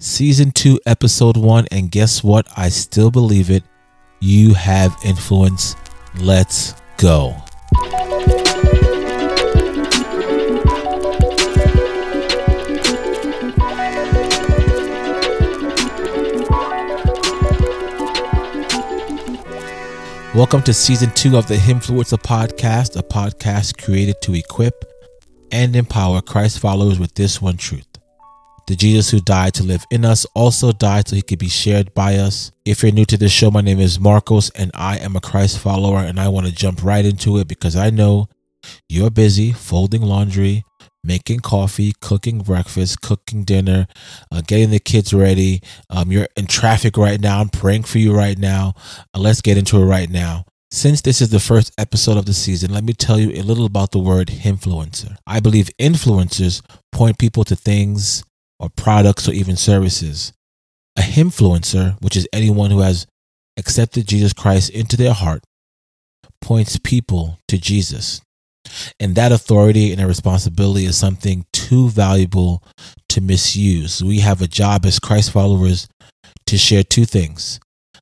season two, episode one. And guess what? I still believe it. You have influence. Let's go. Welcome to season two of the Himfluencer podcast, a podcast created to equip and empower Christ followers with this one truth. The Jesus who died to live in us also died so he could be shared by us. If you're new to this show, my name is Marcos and I am a Christ follower and I want to jump right into it because I know you're busy folding laundry, making coffee, cooking breakfast, cooking dinner, uh, getting the kids ready. Um, you're in traffic right now. I'm praying for you right now. Uh, let's get into it right now. Since this is the first episode of the season, let me tell you a little about the word influencer. I believe influencers point people to things or products or even services. A Himfluencer, which is anyone who has accepted Jesus Christ into their heart, points people to Jesus. And that authority and a responsibility is something too valuable to misuse. We have a job as Christ followers to share two things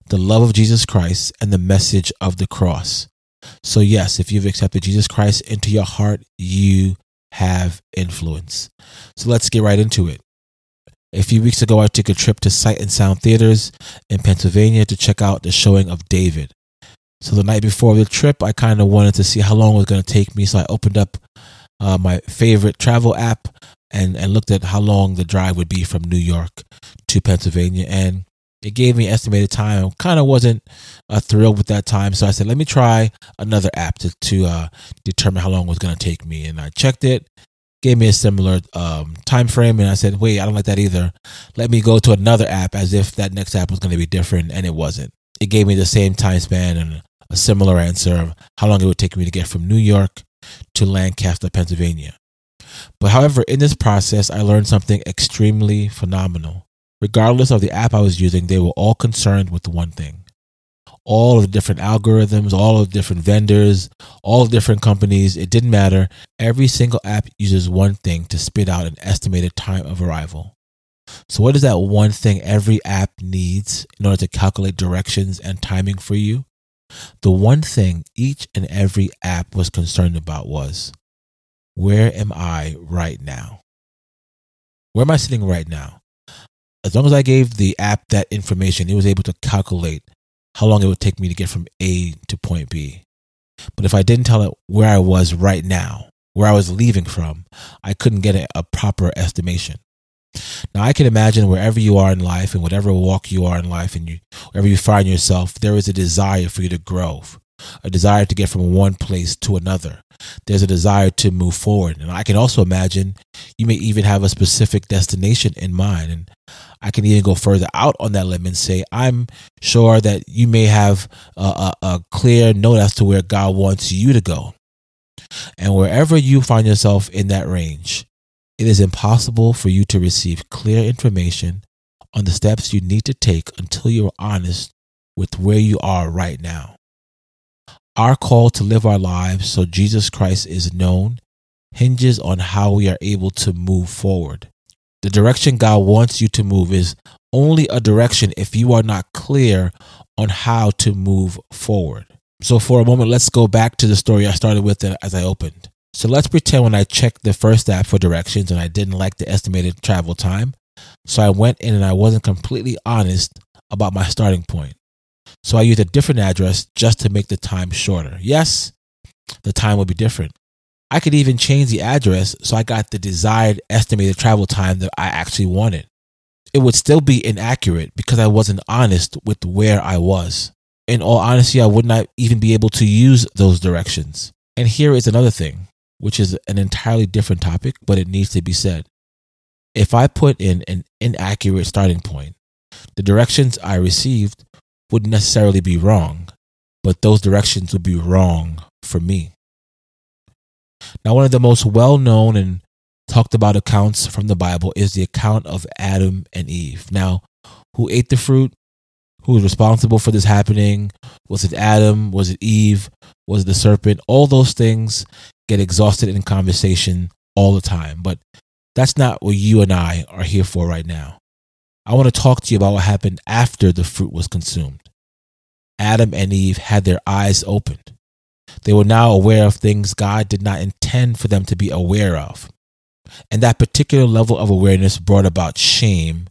the love of Jesus Christ and the message of the cross. So, yes, if you've accepted Jesus Christ into your heart, you have influence. So, let's get right into it. A few weeks ago, I took a trip to Sight and Sound Theaters in Pennsylvania to check out the showing of David. So the night before the trip, I kind of wanted to see how long it was going to take me. So I opened up uh, my favorite travel app and, and looked at how long the drive would be from New York to Pennsylvania. And it gave me estimated time. I kind of wasn't uh, thrilled with that time. So I said, let me try another app to, to uh, determine how long it was going to take me. And I checked it, gave me a similar um, time frame. And I said, wait, I don't like that either. Let me go to another app as if that next app was going to be different. And it wasn't. It gave me the same time span and a similar answer of how long it would take me to get from New York to Lancaster, Pennsylvania. But however, in this process, I learned something extremely phenomenal. Regardless of the app I was using, they were all concerned with one thing. All of the different algorithms, all of the different vendors, all of different companies, it didn't matter. Every single app uses one thing to spit out an estimated time of arrival. So, what is that one thing every app needs in order to calculate directions and timing for you? The one thing each and every app was concerned about was where am I right now? Where am I sitting right now? As long as I gave the app that information, it was able to calculate how long it would take me to get from A to point B. But if I didn't tell it where I was right now, where I was leaving from, I couldn't get a, a proper estimation. Now, I can imagine wherever you are in life and whatever walk you are in life and you, wherever you find yourself, there is a desire for you to grow, a desire to get from one place to another. There's a desire to move forward. And I can also imagine you may even have a specific destination in mind. And I can even go further out on that limb and say, I'm sure that you may have a, a, a clear note as to where God wants you to go. And wherever you find yourself in that range, it is impossible for you to receive clear information on the steps you need to take until you are honest with where you are right now. Our call to live our lives so Jesus Christ is known hinges on how we are able to move forward. The direction God wants you to move is only a direction if you are not clear on how to move forward. So, for a moment, let's go back to the story I started with uh, as I opened. So let's pretend when I checked the first app for directions and I didn't like the estimated travel time. So I went in and I wasn't completely honest about my starting point. So I used a different address just to make the time shorter. Yes, the time would be different. I could even change the address so I got the desired estimated travel time that I actually wanted. It would still be inaccurate because I wasn't honest with where I was. In all honesty, I would not even be able to use those directions. And here is another thing which is an entirely different topic, but it needs to be said. If I put in an inaccurate starting point, the directions I received wouldn't necessarily be wrong, but those directions would be wrong for me. Now, one of the most well known and talked about accounts from the Bible is the account of Adam and Eve. Now, who ate the fruit? Who was responsible for this happening? Was it Adam? Was it Eve? Was it the serpent? All those things get exhausted in conversation all the time. But that's not what you and I are here for right now. I want to talk to you about what happened after the fruit was consumed. Adam and Eve had their eyes opened. They were now aware of things God did not intend for them to be aware of. And that particular level of awareness brought about shame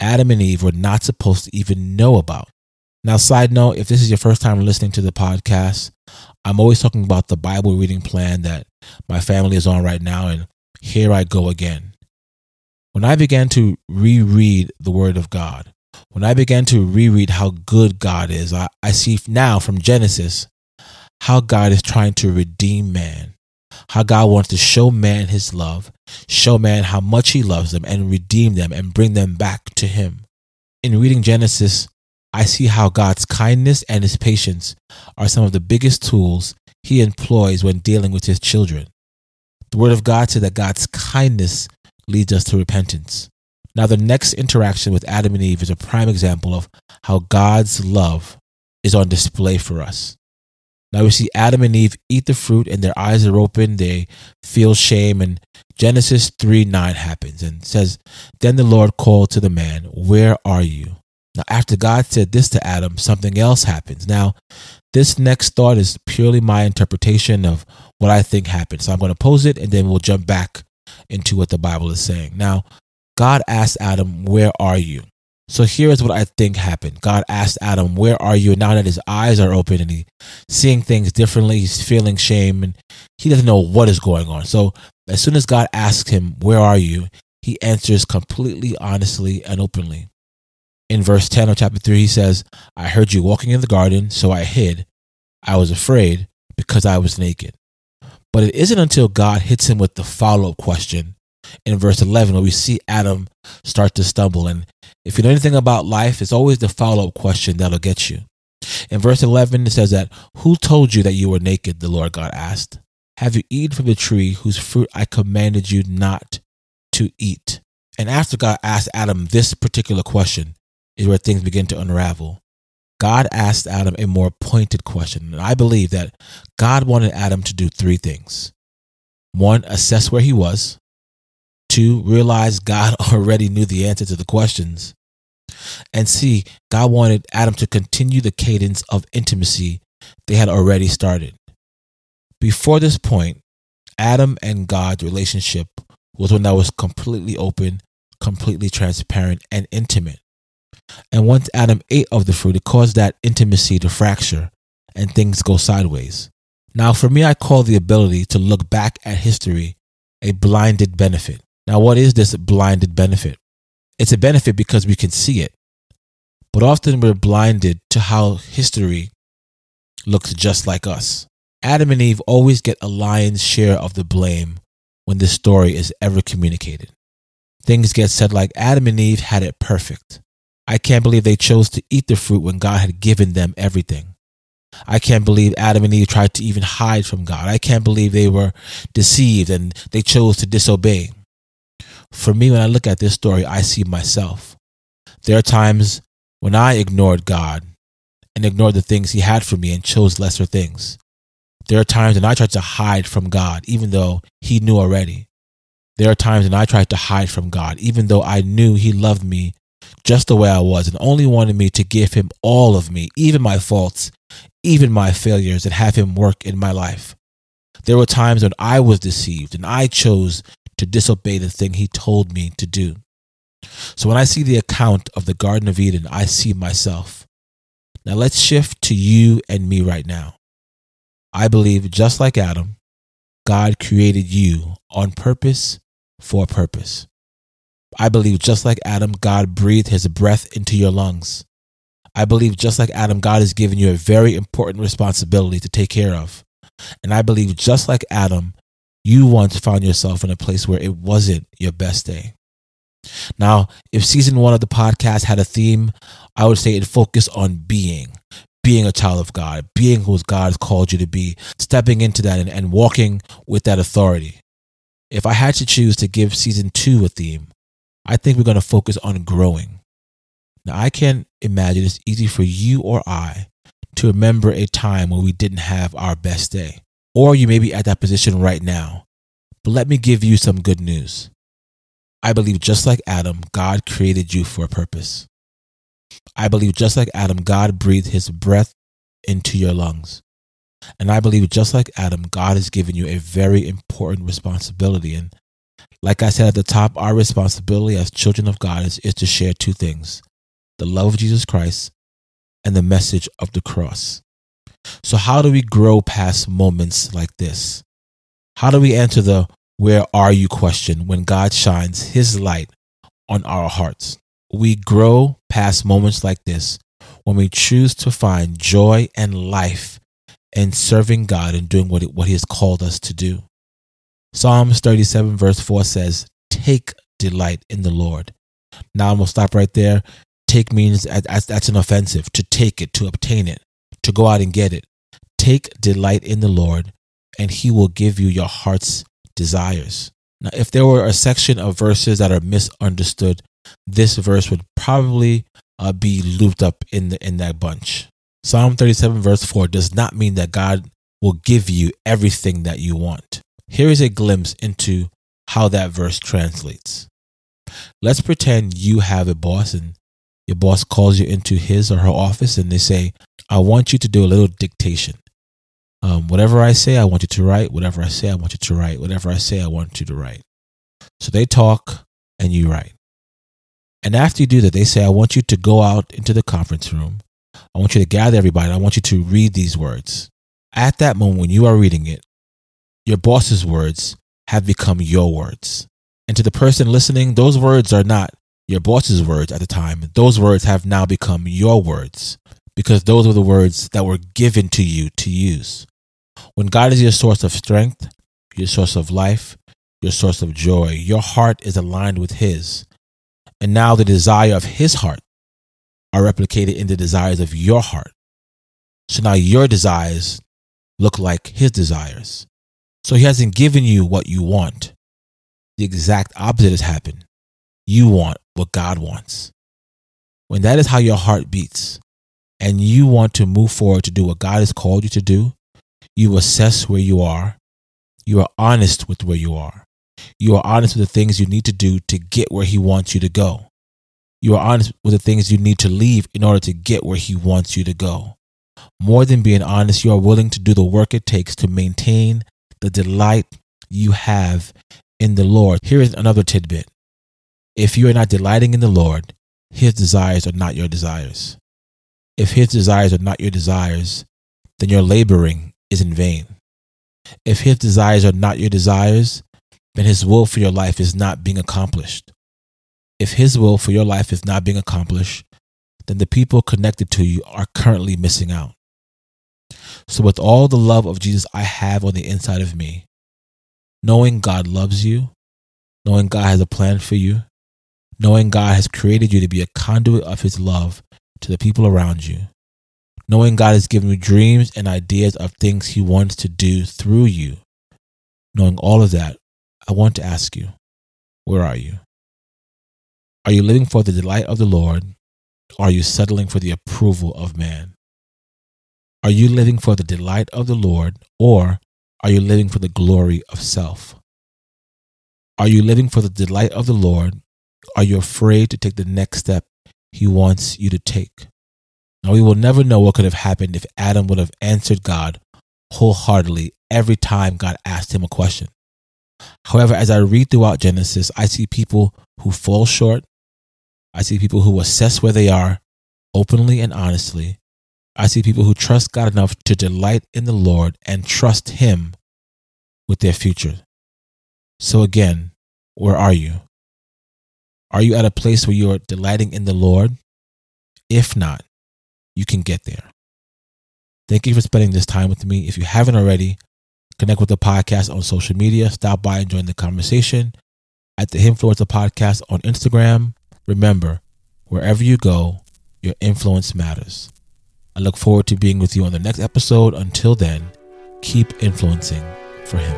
Adam and Eve were not supposed to even know about. Now, side note, if this is your first time listening to the podcast, I'm always talking about the Bible reading plan that my family is on right now, and here I go again. When I began to reread the Word of God, when I began to reread how good God is, I, I see now from Genesis how God is trying to redeem man, how God wants to show man his love, show man how much he loves them, and redeem them and bring them back to him. In reading Genesis, I see how God's kindness and his patience are some of the biggest tools he employs when dealing with his children. The Word of God said that God's kindness leads us to repentance. Now, the next interaction with Adam and Eve is a prime example of how God's love is on display for us. Now we see Adam and Eve eat the fruit and their eyes are open. They feel shame. And Genesis 3 9 happens and says, Then the Lord called to the man, Where are you? Now, after God said this to Adam, something else happens. Now, this next thought is purely my interpretation of what I think happened. So I'm going to pose it and then we'll jump back into what the Bible is saying. Now, God asked Adam, Where are you? So here is what I think happened. God asked Adam, Where are you? And now that his eyes are open and he's seeing things differently, he's feeling shame and he doesn't know what is going on. So as soon as God asks him, Where are you? he answers completely honestly and openly. In verse 10 of chapter 3, he says, I heard you walking in the garden, so I hid. I was afraid because I was naked. But it isn't until God hits him with the follow up question in verse 11 where we see Adam start to stumble. And if you know anything about life, it's always the follow up question that'll get you. In verse 11, it says that, Who told you that you were naked? The Lord God asked. Have you eaten from the tree whose fruit I commanded you not to eat? And after God asked Adam this particular question, is where things begin to unravel. God asked Adam a more pointed question. And I believe that God wanted Adam to do three things one, assess where he was, Two, realize God already knew the answer to the questions. And C, God wanted Adam to continue the cadence of intimacy they had already started. Before this point, Adam and God's relationship was one that was completely open, completely transparent, and intimate. And once Adam ate of the fruit, it caused that intimacy to fracture and things go sideways. Now, for me, I call the ability to look back at history a blinded benefit. Now, what is this blinded benefit? It's a benefit because we can see it, but often we're blinded to how history looks just like us. Adam and Eve always get a lion's share of the blame when this story is ever communicated. Things get said like Adam and Eve had it perfect. I can't believe they chose to eat the fruit when God had given them everything. I can't believe Adam and Eve tried to even hide from God. I can't believe they were deceived and they chose to disobey. For me, when I look at this story, I see myself. There are times when I ignored God and ignored the things He had for me and chose lesser things. There are times when I tried to hide from God, even though He knew already. There are times when I tried to hide from God, even though I knew He loved me just the way I was and only wanted me to give Him all of me, even my faults, even my failures, and have Him work in my life. There were times when I was deceived and I chose to disobey the thing he told me to do. So when I see the account of the Garden of Eden, I see myself. Now let's shift to you and me right now. I believe, just like Adam, God created you on purpose for purpose. I believe, just like Adam, God breathed his breath into your lungs. I believe, just like Adam, God has given you a very important responsibility to take care of. And I believe, just like Adam, you once found yourself in a place where it wasn't your best day. Now, if season one of the podcast had a theme, I would say it focused on being, being a child of God, being who God has called you to be, stepping into that and, and walking with that authority. If I had to choose to give season two a theme, I think we're going to focus on growing. Now, I can't imagine it's easy for you or I to remember a time when we didn't have our best day or you may be at that position right now. But let me give you some good news. I believe just like Adam, God created you for a purpose. I believe just like Adam, God breathed his breath into your lungs. And I believe just like Adam, God has given you a very important responsibility. And like I said at the top, our responsibility as children of God is, is to share two things the love of Jesus Christ and the message of the cross. So, how do we grow past moments like this? How do we answer the where are you question when God shines his light on our hearts? We grow past moments like this when we choose to find joy and life in serving God and doing what, what he has called us to do. Psalms 37, verse 4 says, Take delight in the Lord. Now I'm going to stop right there. Take means that's an offensive to take it, to obtain it, to go out and get it. Take delight in the Lord, and he will give you your heart's desires. Now, if there were a section of verses that are misunderstood, this verse would probably uh, be looped up in the in that bunch. Psalm 37 verse 4 does not mean that God will give you everything that you want. Here is a glimpse into how that verse translates. Let's pretend you have a boss and your boss calls you into his or her office and they say, I want you to do a little dictation. Um, whatever I say, I want you to write. Whatever I say, I want you to write. Whatever I say, I want you to write. So they talk and you write. And after you do that, they say, I want you to go out into the conference room. I want you to gather everybody. I want you to read these words. At that moment, when you are reading it, your boss's words have become your words. And to the person listening, those words are not your boss's words at the time. Those words have now become your words because those were the words that were given to you to use. When God is your source of strength, your source of life, your source of joy, your heart is aligned with His. And now the desire of his heart are replicated in the desires of your heart. So now your desires look like his desires. So he hasn't given you what you want. The exact opposite has happened. You want what God wants. When that is how your heart beats, and you want to move forward to do what God has called you to do, you assess where you are. You are honest with where you are. You are honest with the things you need to do to get where He wants you to go. You are honest with the things you need to leave in order to get where He wants you to go. More than being honest, you are willing to do the work it takes to maintain the delight you have in the Lord. Here is another tidbit. If you are not delighting in the Lord, His desires are not your desires. If His desires are not your desires, then your laboring is in vain. If His desires are not your desires, then his will for your life is not being accomplished. If his will for your life is not being accomplished, then the people connected to you are currently missing out. So, with all the love of Jesus I have on the inside of me, knowing God loves you, knowing God has a plan for you, knowing God has created you to be a conduit of his love to the people around you, knowing God has given you dreams and ideas of things he wants to do through you, knowing all of that, I want to ask you, where are you? Are you living for the delight of the Lord? Or are you settling for the approval of man? Are you living for the delight of the Lord or are you living for the glory of self? Are you living for the delight of the Lord? Are you afraid to take the next step he wants you to take? Now, we will never know what could have happened if Adam would have answered God wholeheartedly every time God asked him a question. However, as I read throughout Genesis, I see people who fall short. I see people who assess where they are openly and honestly. I see people who trust God enough to delight in the Lord and trust Him with their future. So, again, where are you? Are you at a place where you're delighting in the Lord? If not, you can get there. Thank you for spending this time with me. If you haven't already, connect with the podcast on social media, stop by and join the conversation at the Himfluencer Podcast on Instagram. Remember, wherever you go, your influence matters. I look forward to being with you on the next episode. Until then, keep influencing for Him.